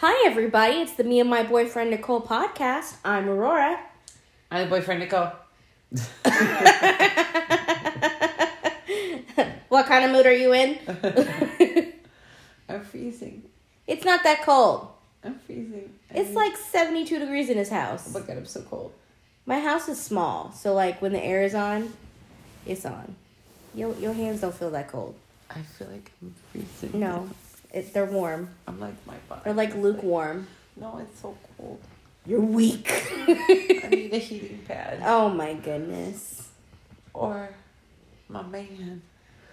Hi, everybody. It's the Me and My Boyfriend Nicole podcast. I'm Aurora. I'm the boyfriend Nicole. What kind of mood are you in? I'm freezing. it's not that cold. I'm freezing. It's like 72 degrees in his house. oh my god, I'm so cold. My house is small, so like when the air is on, it's on. Your, your hands don't feel that cold. I feel like I'm freezing. No, it, they're warm. I'm like my body. They're like lukewarm. No, it's so cold. You're weak. I need a heating pad. oh my goodness. Or my man.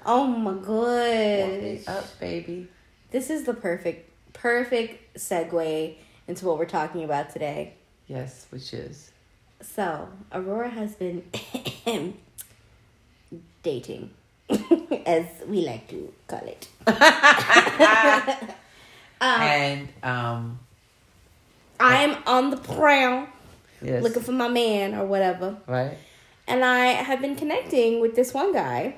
Oh my gosh. up, baby. This is the perfect, perfect segue into what we're talking about today. Yes, which is. So, Aurora has been dating, as we like to call it. Um, and um I'm on the prowl yes. looking for my man or whatever. right? And I have been connecting with this one guy.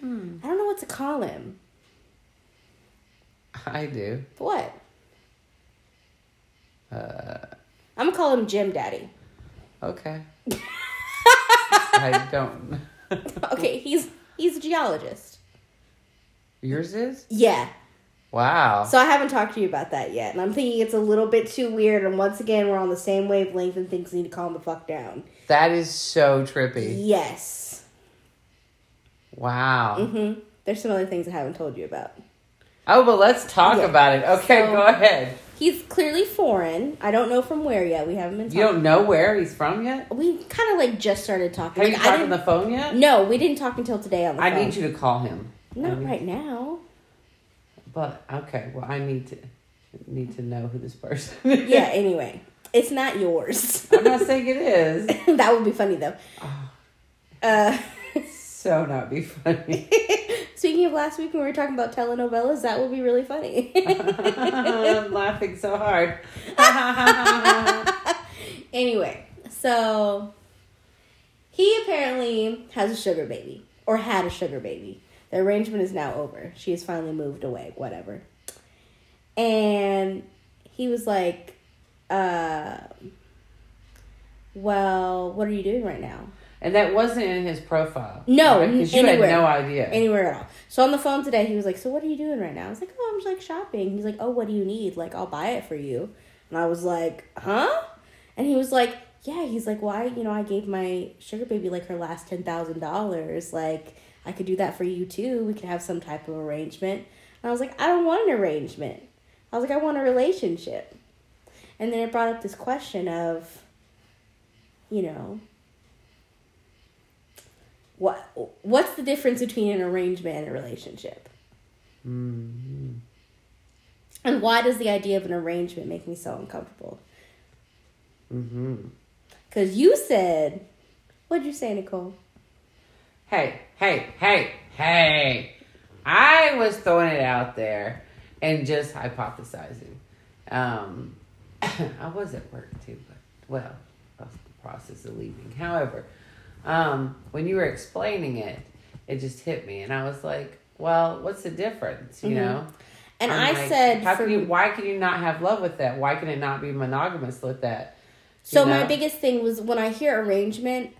Hmm. I don't know what to call him. I do. What? Uh I'm gonna call him Jim Daddy. okay. I don't Okay, he's he's a geologist. Yours is? Yeah. Wow. So I haven't talked to you about that yet, and I'm thinking it's a little bit too weird. And once again, we're on the same wavelength, and things need to calm the fuck down. that is so trippy. Yes. Wow. Mm-hmm. There's some other things I haven't told you about. Oh, but let's talk Yeah. about it. Okay, So- go ahead. He's clearly foreign. I don't know from where yet. We haven't been. You don't know where he's from yet? We kind of like just started talking. Have Like, you talked on the phone yet? no, we didn't talk until today on the I phone. need you to call him. I Not right now. But okay, well I need to need to know who this person is. Yeah. Anyway, it's not yours. I'm not saying it is. that would be funny though. Oh, Uh, so not be funny. speaking of last week when we were talking about telenovelas, that would be really funny. I'm laughing so hard. anyway, so he apparently has a sugar baby or had a sugar baby. The arrangement is now over. She has finally moved away, whatever. And he was like, uh, well, what are you doing right now? And that wasn't in his profile. No, because you had no idea. Anywhere at all. So on the phone today, he was like, so what are you doing right now? I was like, oh, I'm just like shopping. He's like, oh, what do you need? Like, I'll buy it for you. And I was like, huh? And he was like, yeah. He's like, why? You know, I gave my sugar baby like her last ten thousand dollars. Like, I could do that for you too. We could have some type of arrangement. And I was like, I don't want an arrangement. I was like, I want a relationship. And then it brought up this question of, you know, what what's the difference between an arrangement and a relationship? Mhm. And why does the idea of an arrangement make me so uncomfortable? Mhm. Because you said, what'd you say, Nicole? Hey, hey, hey, hey. I was throwing it out there and just hypothesizing. Um, I was at work too, but well, that's the process of leaving. However, um, when you were explaining it, it just hit me, and I was like, "Well, what's the difference?" You Mhm. know. And I'm I like, said, "How can you? Why can you not have love with that? Why can it not be monogamous with that?" so you my biggest thing was when I hear arrangement,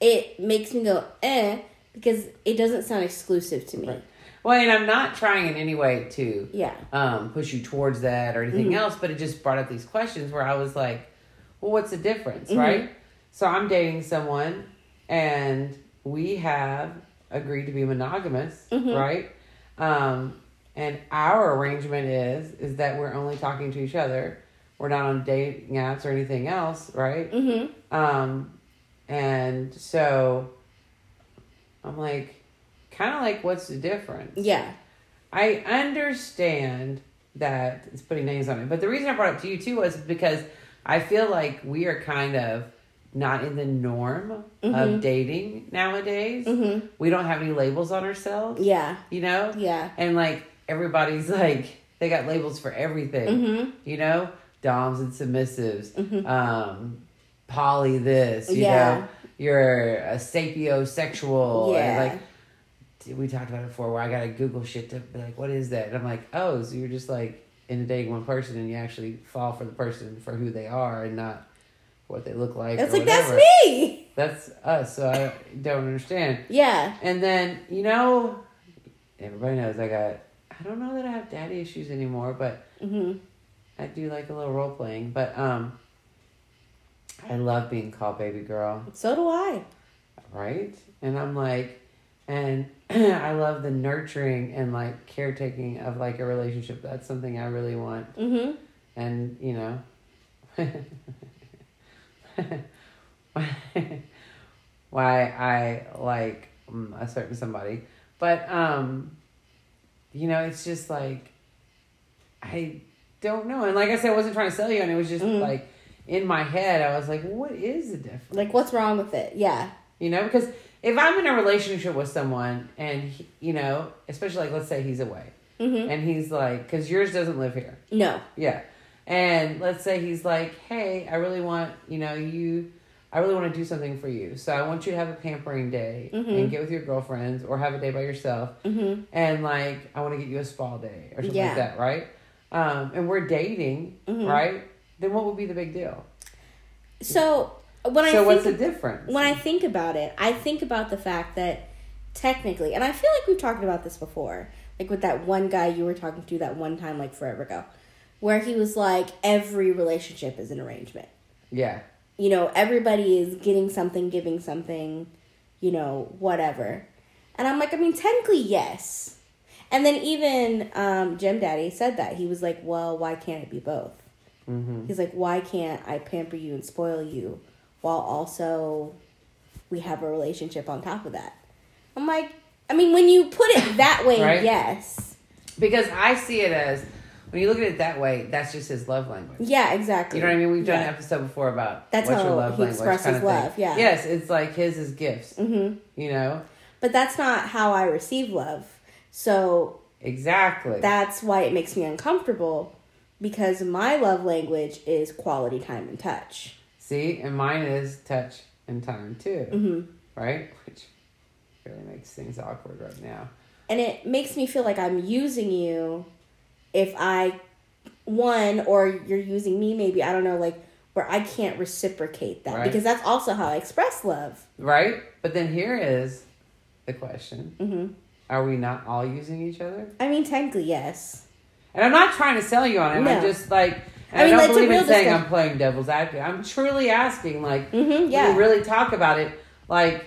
it makes me go, eh, because it doesn't sound exclusive to me. Right. Well, and I'm not trying in any way to Yeah. um, push you towards that or anything Mhm. else, but it just brought up these questions where I was like, well, what's the difference, Mhm. right? So I'm dating someone and we have agreed to be monogamous, Mhm. right? Um, and our arrangement is is that we're only talking to each other. We're not on dating apps or anything else, right? Mm-hmm. Um, and so I'm like, kind of like, what's the difference? Yeah. I understand that it's putting names on it, but the reason I brought it to you too was because I feel like we are kind of not in the norm Mhm. of dating nowadays. Mm-hmm. We don't have any labels on ourselves, Yeah. you know? Yeah. And like everybody's like, they got labels for everything, Mm-hmm. you know? Doms and submissives, Mhm. um, poly this, you Yeah. know? You're a sapiosexual. Yeah. Like, we talked about it before where I gotta Google shit to be like, what is that? And I'm like, oh, so you're just like into dating one person and you actually fall for the person for who they are and not what they look like. It's like that's me. That's us. So I don't understand. Yeah. And then you know, everybody knows I got. I don't know that I have daddy issues anymore, but hmm I do like a little role playing. But um, I love being called baby girl. So do I. right? And I'm like, and I love the nurturing and like caretaking of like a relationship. That's something I really want. hmm And you know, why I like mm, a certain somebody, but um, you know, it's just like I don't know. And like I said, I wasn't trying to sell you, and it was just Mhm. like in my head, I was like, what is the difference? Like, what's wrong with it? Yeah. You know, because if I'm in a relationship with someone and, he, you know, especially like let's say he's away hmm and he's like, because yours doesn't live here. No. Yeah. And let's say he's like, hey, I really want, you know, you, I really want to do something for you. So I want you to have a pampering day Mhm. and get with your girlfriends or have a day by yourself. hmm And like, I want to get you a spa day or something Yeah. like that, right? Um, and we're dating, Mhm. right? Then what would be the big deal? So when I so think what's the difference? when I think about it, I think about the fact that technically, and I feel like we've talked about this before, like with that one guy you were talking to that one time, like forever ago, where he was like, every relationship is an arrangement. yeah. You know, everybody is getting something, giving something, you know, whatever. And I'm like, I mean, technically, yes. And then even um, Jim Daddy said that. He was like, well, why can't it be both? Mm-hmm. He's like, why can't I pamper you and spoil you while also we have a relationship on top of that? I'm like, I mean, when you put it that way, Right. yes. Because I see it as when you look at it that way, that's just his love language. Yeah, exactly. You know what I mean? We've done Yeah. an episode before about That's what's how your love he language expresses kind of thing. love, yeah. Yes, it's like his is gifts. hmm You know But that's not how I receive love. So exactly. that's why it makes me uncomfortable because my love language is quality time and touch. See, and mine is touch and time too, hmm right? Which really makes things awkward right now. and it makes me feel like I'm using you if I one or you're using me maybe I don't know like where I can't reciprocate that Right. because that's also how I express love. Right? But then here is the question: hmm Are we not all using each other? I mean, technically, yes. And I'm not trying to sell you on it. No. I'm just like. I I, mean, don't believe in saying. I'm playing devil's advocate. I'm truly asking, like, mm-hmm, yeah. you really talk about it, like,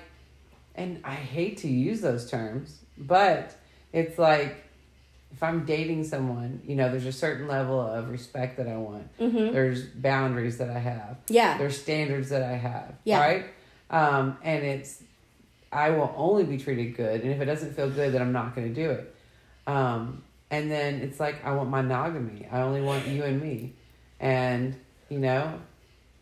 and I hate to use those terms, but it's like if I'm dating someone, you know, there's a certain level of respect that I want. hmm There's boundaries that I have. Yeah. There's standards that I have. Yeah. Right? Um, and it's, I will only be treated good. And if it doesn't feel good, then I'm not going to do it. Um, and then it's like, I want monogamy. I only want you and me. And, you know,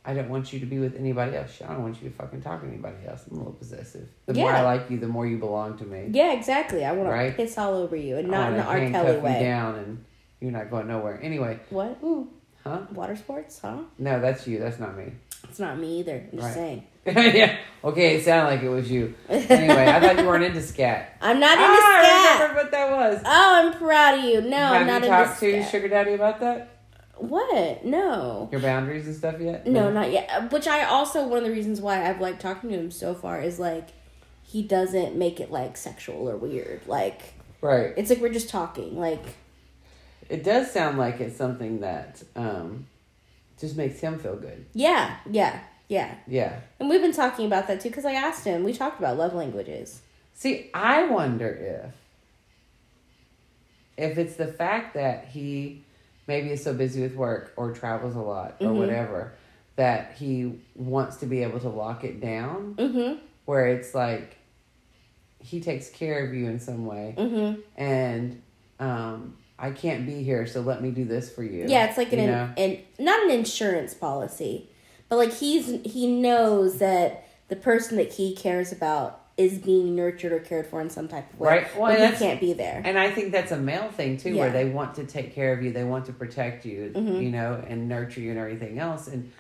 I don't want you to be with anybody else. I don't want you to fucking talk to anybody else. I'm a little possessive. The more I like you, the more you belong to me. Yeah, exactly. I want Right? to piss all over you and I not in the R. Kelly you way. down and you're not going nowhere. Anyway, What? huh? Water sports? Huh? No, that's you. That's not me. It's not me either. I'm just Right. saying. yeah. Okay, it sounded like it was you. Anyway, I thought you weren't into scat. I'm not into ah, I scat. remember what that was. Oh, I'm proud of you. No, Have I'm not into scat. you into talked to scat. Sugar Daddy about that? What? No. Your boundaries and stuff yet? No, not yet. Uh, Which I also one of the reasons why I've liked talking to him so far is like he doesn't make it like sexual or weird. Like Right. it's like we're just talking. Like It does sound like it's something that um, just makes him feel good. yeah, yeah, yeah. Yeah. And we've been talking about that too because I asked him. We talked about love languages. See, I wonder if if it's the fact that he maybe is so busy with work or travels a lot or Mhm. whatever that he wants to be able to lock it down Mm-hmm. where it's like he takes care of you in some way Mm-hmm. and um I can't be here so let me do this for you. Yeah, it's like an, know? an not an insurance policy, but like he's he knows that the person that he cares about is being nurtured or cared for in some type of way. Right. Well, but he can't be there. And I think that's a male thing too, where they want to take care of you, they want to protect you, Mhm. you know, and nurture you and everything else. And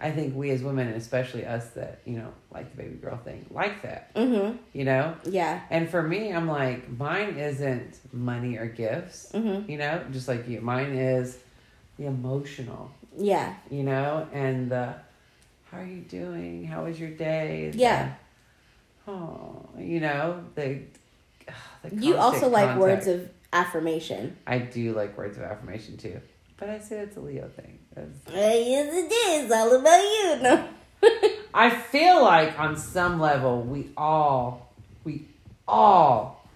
I think we as women, and especially us that you know like the baby girl thing, like that. Mhm. You know, Yeah. and for me, I'm like, mine isn't money or gifts. Mhm. You know, just like you, mine is the emotional. Yeah. You know, and the how are you doing? How was your day? The, Yeah. Oh, you know the. the You also like contact. words of affirmation. I do like words of affirmation too, but I say it's a Leo thing. That's- yes, it is. All about you. No. I feel like on some level we all we all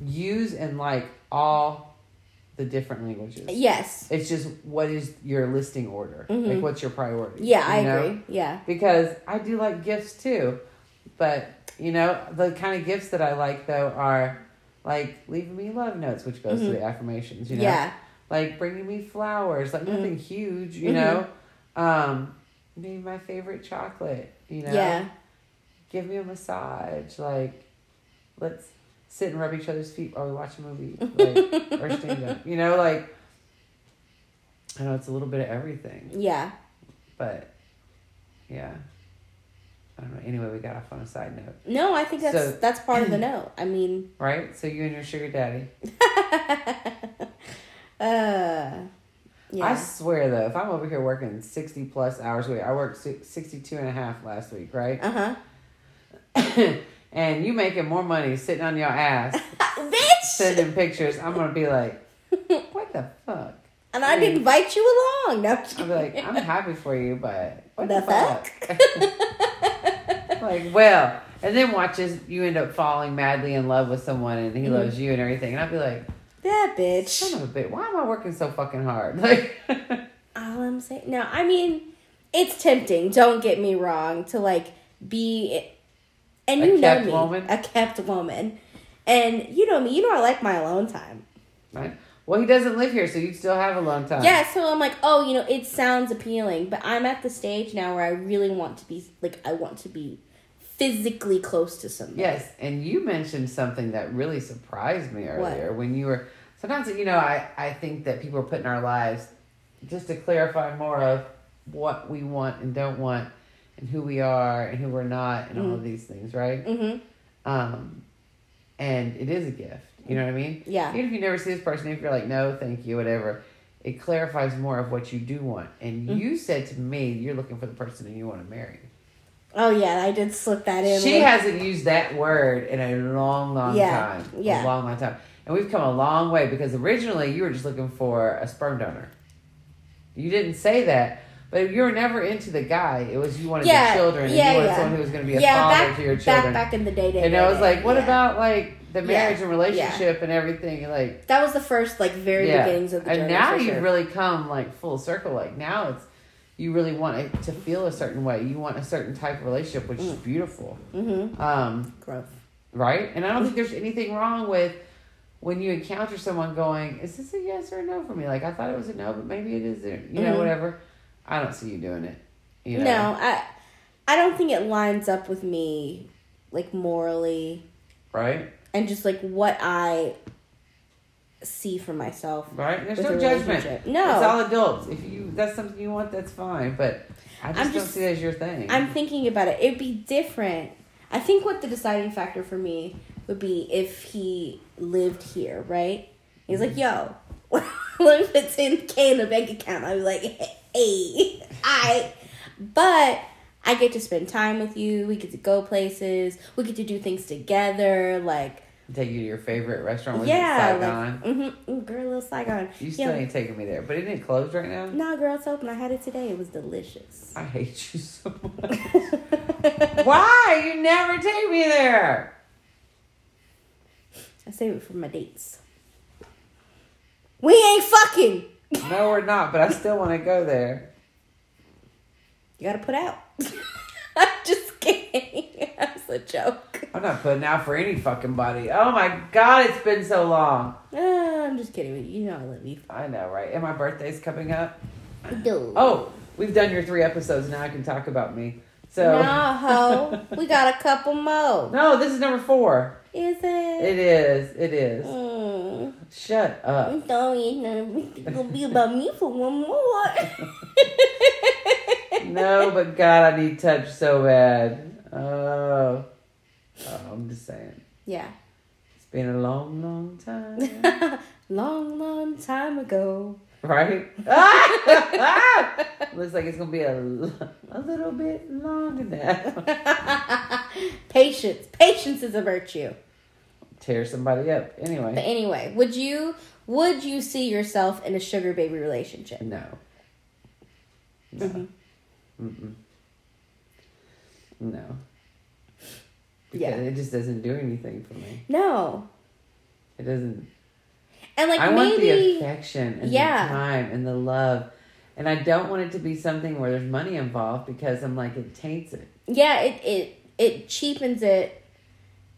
use and like all the different languages. yes. It's just what is your listing order? Mhm. Like what's your priority? Yeah, I know? agree. Yeah. Because I do like gifts too. But, you know, the kind of gifts that I like though are like leaving me love notes, which goes to Mhm. the affirmations, you know? Yeah. Like bringing me flowers, like Mhm. nothing huge, you Mhm. know? Um, being my favorite chocolate, you know? Yeah. Give me a massage, like let's sit and rub each other's feet while we watch a movie, like or stand up. You know, like I know it's a little bit of everything. Yeah. But yeah. I don't know. Anyway, we got off on a side note. No, I think that's So- that's part of the note. I mean, Right? So you and your sugar daddy. uh, I swear though, if I'm over here working 60 plus hours a week, I worked si- 62 and a half last week, right? Uh huh. and you making more money sitting on your ass, Bitch. sending pictures, I'm going to be like, what the fuck? And I didn't invite you along. No. I'm be like, I'm happy for you, but what the, The fuck? Like, well, and then watches you end up falling madly in love with someone and he Mhm. loves you and everything. And I'd be like, that bitch. son of a bitch, why am I working so fucking hard? Like, All I'm saying. No, I mean, it's tempting. Don't get me wrong. To like be, and A you know kept me, woman? a kept woman, and you know me. You know I like my alone time. right? Well, he doesn't live here, so you still have a long time. Yeah, so I'm like, oh, you know, it sounds appealing, but I'm at the stage now where I really want to be like, I want to be physically close to somebody. Yes, and you mentioned something that really surprised me earlier when you were. Sometimes you know I I think that people are putting our lives just to clarify more of what we want and don't want, and who we are and who we're not, and all of these things, right? Mm-hmm. Um, and it is a gift. You know what I mean? Yeah. Even if you never see this person, if you're like, no, thank you, whatever, it clarifies more of what you do want. And Mm-hmm. you said to me, you're looking for the person that you want to marry. Oh yeah, I did slip that in. She Like, hasn't used that word in a long, long Yeah, time. yeah. A long, long time. And we've come a long way because originally you were just looking for a sperm donor. You didn't say that, but you were never into the guy. It was you wanted Yeah, the children and yeah, you wanted yeah. someone who was going to be a yeah, father back, to your children. back back in the day, day and I was like, what about like the marriage and relationship and everything? Like, That was the first, like, very beginnings of the and now you've sure. really come like full circle. Like now it's you really want it to feel a certain way. You want a certain type of relationship, which is beautiful. mm-hmm. Um, growth. right? And I don't think there's anything wrong with when you encounter someone going, "Is this a yes or a no for me?" Like I thought it was a no, but maybe it is. A, you know, Mhm. whatever. I don't see you doing it. You know? No, I, I don't think it lines up with me, like morally, right? and just like what I see for myself. Right? There's no judgment. No. it's all adults. If you that's something you want, that's fine. But I just I'm don't just- see it as your thing. I'm thinking about it. It'd be different. I think what the deciding factor for me would be if he lived here, right? He's like, yo, let me put 10K in the bank account. I'd be like, hey, I. But I get to spend time with you. We get to go places. We get to do things together. Like, Take you to your favorite restaurant. Was yeah, Saigon? like, mm-hmm, girl, little Saigon. you still yeah. ain't taking me there, but it didn't close right now. Nah, girl, it's open. I had it today. It was delicious. I hate you so much. Why you never take me there? I save it for my dates. We ain't fucking. No, we're not. But I still want to go there. You gotta put out. I'm just kidding. A joke. I'm not putting out for any fucking body. Oh my god, it's been so long. Uh, I'm just kidding with you. You know I love you. I know, right? And my birthday's coming up. Dude. Oh, we've done your three episodes. Now I can talk about me. So No, ho. We got a couple more. no, this is number four. Is it? It is. It is. Mm. Shut up. I'm sorry. It's gonna be about me for one more. no, but God, I need touch so bad. Oh, oh I'm just saying. Yeah. It's been a long, long time. long, long time ago. right? Looks like it's gonna be a, a little bit longer now. Patience. Patience is a virtue. Tear somebody up. Anyway. But Anyway, would you would you see yourself in a sugar baby relationship? no. No. Mhm. No. Because Yeah. it just doesn't do anything for me. No. It doesn't. And like I want the maybe affection and Yeah. the time and the love. And I don't want it to be something where there's money involved because I'm like, it taints it. yeah, it it it cheapens it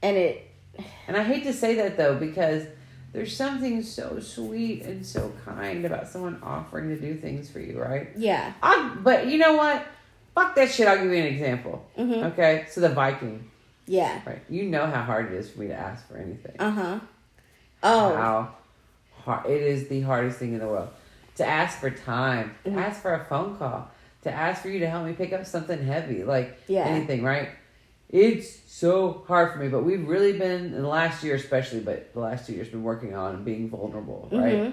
and it And I hate to say that though, because there's something so sweet and so kind about someone offering to do things for you, right? yeah. I, but you know what? Fuck that shit. I'll give you an example. Mhm. Okay, so the Viking, Yeah. right? You know how hard it is for me to ask for anything. Uh-huh. Oh. How hard it is the hardest thing in the world to ask for time, to Mhm. ask for a phone call, to ask for you to help me pick up something heavy, like Yeah. anything, right? It's so hard for me, but we've really been in the last year, especially, but the last two years, been working on being vulnerable, right? Mhm.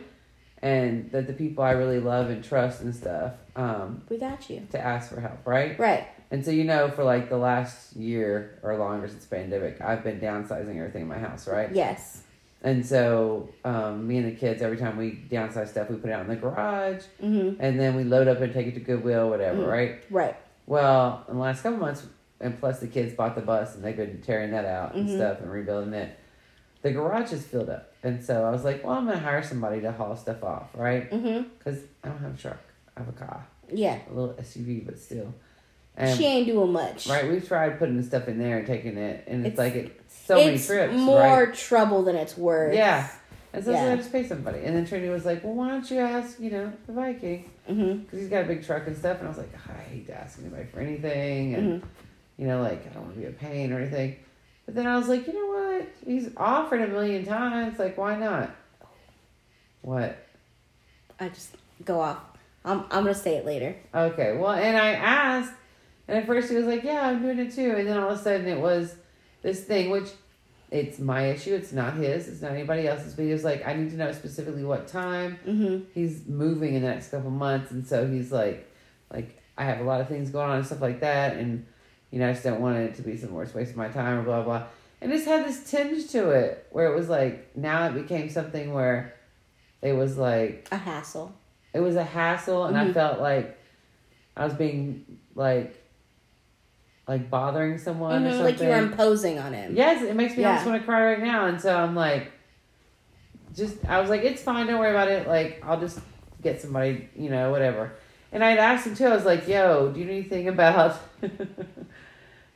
And that the people I really love and trust and stuff, um, We got you. to ask for help, right? Right. And so you know, for like the last year or longer since pandemic, I've been downsizing everything in my house, right? Yes. And so um, me and the kids, every time we downsize stuff, we put it out in the garage, Mhm. and then we load up and take it to Goodwill, whatever, Mhm. right? Right. Well, in the last couple months, and plus the kids bought the bus and they've been tearing that out and Mhm. stuff and rebuilding it. The garage is filled up, and so I was like, "Well, I'm gonna hire somebody to haul stuff off, right? Because I don't have a truck, I have a car, Yeah. a little SUV, but still." And she ain't doing much. right, we've tried putting the stuff in there and taking it, and it's, It's- like it's so many it's trips, more right? trouble than it's worth. Yeah. And so I Yeah. I just pay somebody. And then Trinity was like, well, why don't you ask, you know, the Viking? Because he's got a big truck and stuff. And I was like, I hate to ask anybody for anything. And, Mhm. you know, like, I don't want to be a pain or anything. But then I was like, you know what? He's offered a million times. Like, why not? What? I just go off. I'm I'm gonna say it later. Okay. Well, and I asked. And at first he was like, yeah, I'm doing it too. And then all of a sudden it was this thing, which it's my issue. It's not his. It's not anybody else's. But he was like, I need to know specifically what time. Mhm. he's moving in the next couple months and so he's like like I have a lot of things going on and stuff like that and you know I just don't want it to be some more waste of my time or blah blah and it's had this tinge to it where it was like now it became something where it was like A hassle. it was a hassle and I Mhm. felt like I was being like like bothering someone or Mhm, something Like you were imposing on him. Yes, it makes me Yeah. almost want to cry right now. And so I'm like, just, I was like, it's fine, don't worry about it. Like, I'll just get somebody, you know, whatever. And I'd asked him too, I was like, yo, do you know anything about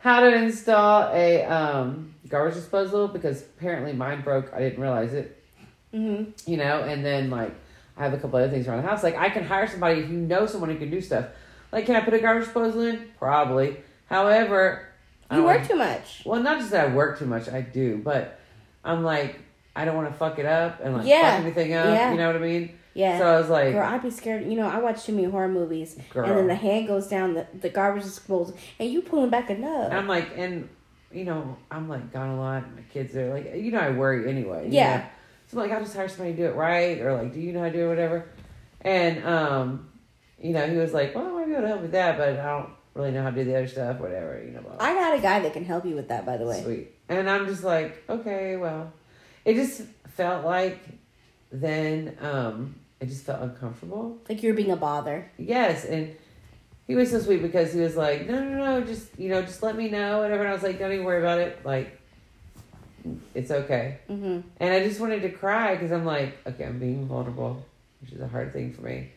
how to install a um, garbage disposal? Because apparently mine broke. I didn't realize it, Mhm. you know, and then like, I have a couple other things around the house. Like, I can hire somebody if you know someone who can do stuff. Like, can I put a garbage disposal in? Probably. However, I You don't wanna- work too much. well, not just that I work too much, I do, but I'm like, I don't want to fuck it up and like Yeah. fuck anything up. Yeah. You know what I mean? Yeah. So I was like, Girl, I'd be scared. You know, I watch too many horror movies, girl. and then the hand goes down, the, the garbage disposal, and you pulling back a nub. I'm like, and you know, I'm like gone a lot. My kids are like, you know, I worry anyway. you Yeah. know? So I'm like, I'll just hire somebody to do it right, or like, do you know how to do it, whatever. And um, you know, he was like, well, I might be able to help with that, but I don't really know how to do the other stuff, whatever. You know, blah, blah. I got a guy that can help you with that, by the way. Sweet. And I'm just like, okay, well, it just felt like then um, it just felt uncomfortable. Like you're being a bother. Yes, and he was so sweet because he was like, no, no, no, just you know, just let me know, whatever. And I was like, don't even worry about it. Like, it's okay. hmm And I just wanted to cry because I'm like, okay, I'm being vulnerable, which is a hard thing for me.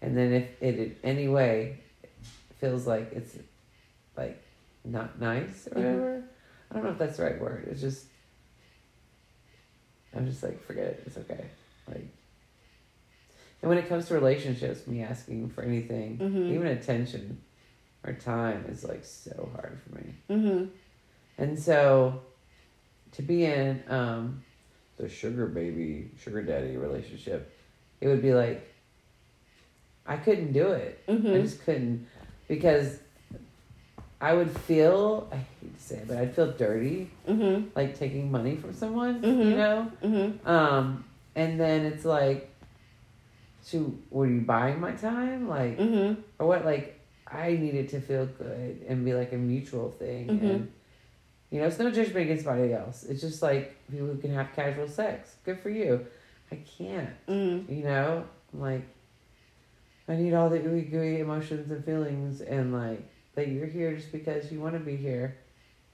And then if it in any way feels like it's like not nice or Mhm. whatever, I don't know if that's the right word. It's just, I'm just like, forget it. It's okay. Like, and when it comes to relationships, me asking for anything, Mhm. even attention or time, is like so hard for me. hmm And so to be in um, the sugar baby, sugar daddy relationship, it would be like I couldn't do it. I hmm just couldn't because I would feel I hate to say it, but I'd feel dirty Mhm. like taking money from someone, Mhm. you know. Mhm. Um, and then it's like, shoot, were you buying my time, like, Mhm. or what? Like, I needed to feel good and be like a mutual thing, Mhm. and you know, it's no judgment against anybody else. It's just like people who can have casual sex. Good for you. I can't. Mhm. You know, I'm like, I need all the ooey gooey emotions and feelings, and like that you're here just because you want to be here,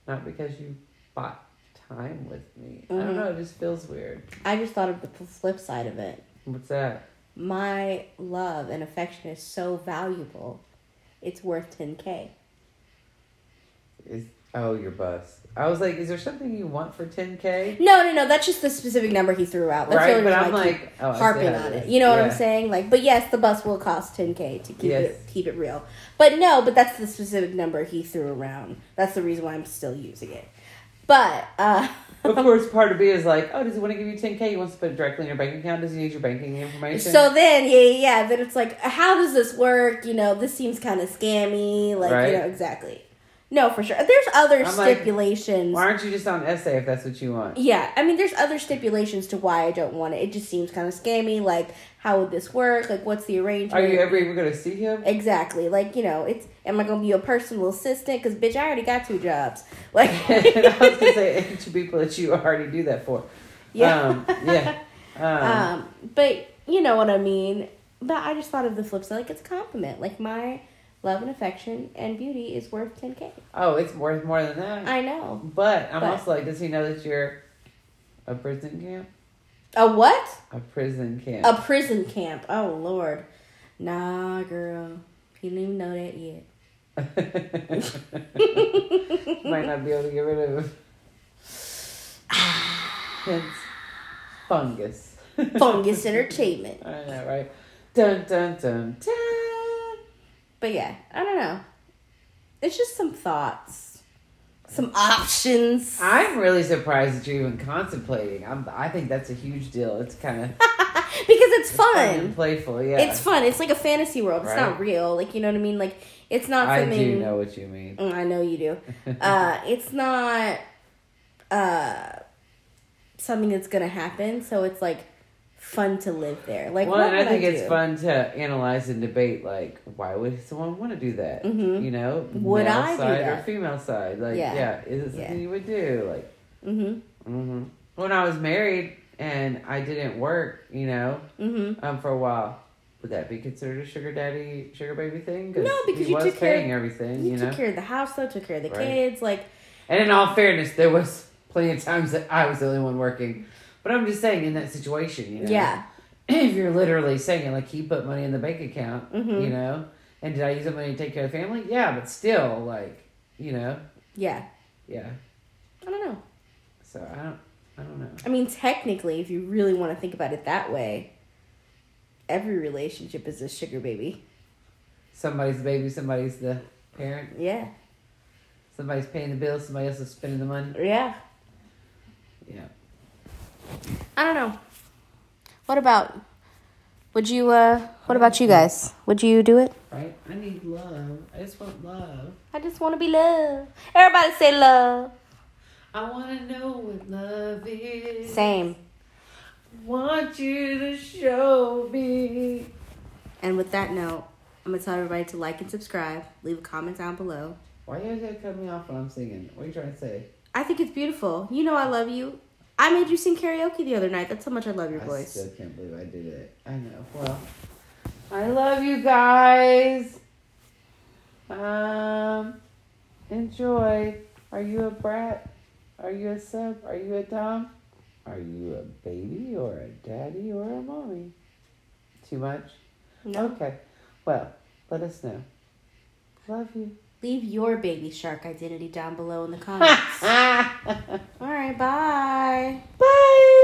not because you bought time with me. I don't know. It just feels weird. I just thought of the flip side of it. What's that? My love and affection is so valuable. It's worth 10k. Is oh your bus? I was like, is there something you want for ten k? No, no, no. That's just the specific number he threw out. That's Right, but I'm why I keep like, oh, harping on it. You know what I'm saying? Like, but yes, the bus will cost 10k to keep Yes. it keep it real. But no, but that's the specific number he threw around. That's the reason why I'm still using it. But uh Of course, part of me is like, oh, does he want to give you ten k? He wants to put it directly in your bank account. Does he need your banking information? so then yeah, yeah, yeah, then it's like how does this work? You know, this seems kind of scammy, like Right. you know, exactly. No, for sure. There's other I'm like, stipulations. Why aren't you just on SA if that's what you want? Yeah, I mean, there's other stipulations to why I don't want it. It just seems kind of scammy. Like, how would this work? Like, what's the arrangement? Are you ever even going to see him? Exactly. Like, you know, it's am I gonna be a personal assistant? Because bitch, I already got two jobs. Like, I was gonna say it to people that you already do that for. yeah. Um, yeah. Um, Um, but you know what I mean. But I just thought of the flip side. Like, it's a compliment. Like my love and affection and beauty is worth 10k. oh, it's worth more than that. I know. But I'm But- also like, does he know that you're a prison camp? A what? A prison camp. A prison camp. Oh lord. Nah, girl. He didn't even know that yet. Might not be able to get rid of. Hence, fungus. Fungus entertainment. I know, right? Dun dun dun dun. But yeah, I don't know. It's just some thoughts, some options. I'm really surprised that you're even contemplating. I'm. I think that's a huge deal. It's kind of because it's fun fun. and playful. Yeah, It's fun. It's like a fantasy world. It's not real. Like you know what I mean. Like it's not I something. do know what you mean. Mm, I know you do. Uh, it's not uh, something that's gonna happen. So it's like fun to live there. Like well, what and I think I it's fun to analyze and debate. Like, why would someone want to do that? Mhm. You know, Would male I side or female side? Like, Yeah. yeah, is it something Yeah. you would do? Like, Mhm. hmm when I was married and I didn't work, you know, Mhm. um, for a while. Would that be considered a sugar daddy, sugar baby thing? No, because you took care- paying everything, You, you, took care of the house though. Took care of the Right. kids. Like And in all fairness, there was plenty of times that I was the only one working. But I'm just saying, in that situation, you know, yeah. if you're literally saying like he put money in the bank account, Mhm. you know, and did I use that money to take care of the family? Yeah, but still, like, you know, Yeah. yeah. I don't know. So I don't, I don't know. I mean, technically, if you really want to think about it that way, every relationship is a sugar baby. Somebody's the baby, somebody's the parent, Yeah. somebody's paying the bills, somebody else is spending the money. Yeah. Yeah. I don't know. What about? Would you? uh What about you guys? Would you do it? Right? I need love. I just want love. I just want to be loved. Everybody say love. I want to know what love is. Same. Want you to show me. And with that note, I'm gonna tell everybody to like and subscribe. Leave a comment down below. Why are you gotta cut me off when I'm singing? What are you trying to say? I think it's beautiful. You know I love you. I made you sing karaoke the other night. That's how much I love your I voice. I still can't believe I did it. I know. Well, I love you guys. Um, enjoy. Are you a brat? Are you a sub? Are you a dom? Are you a baby or a daddy or a mommy? Too much? No. Okay. Well, let us know. Love you. Leave your baby shark identity down below in the comments. All right, bye. Bye.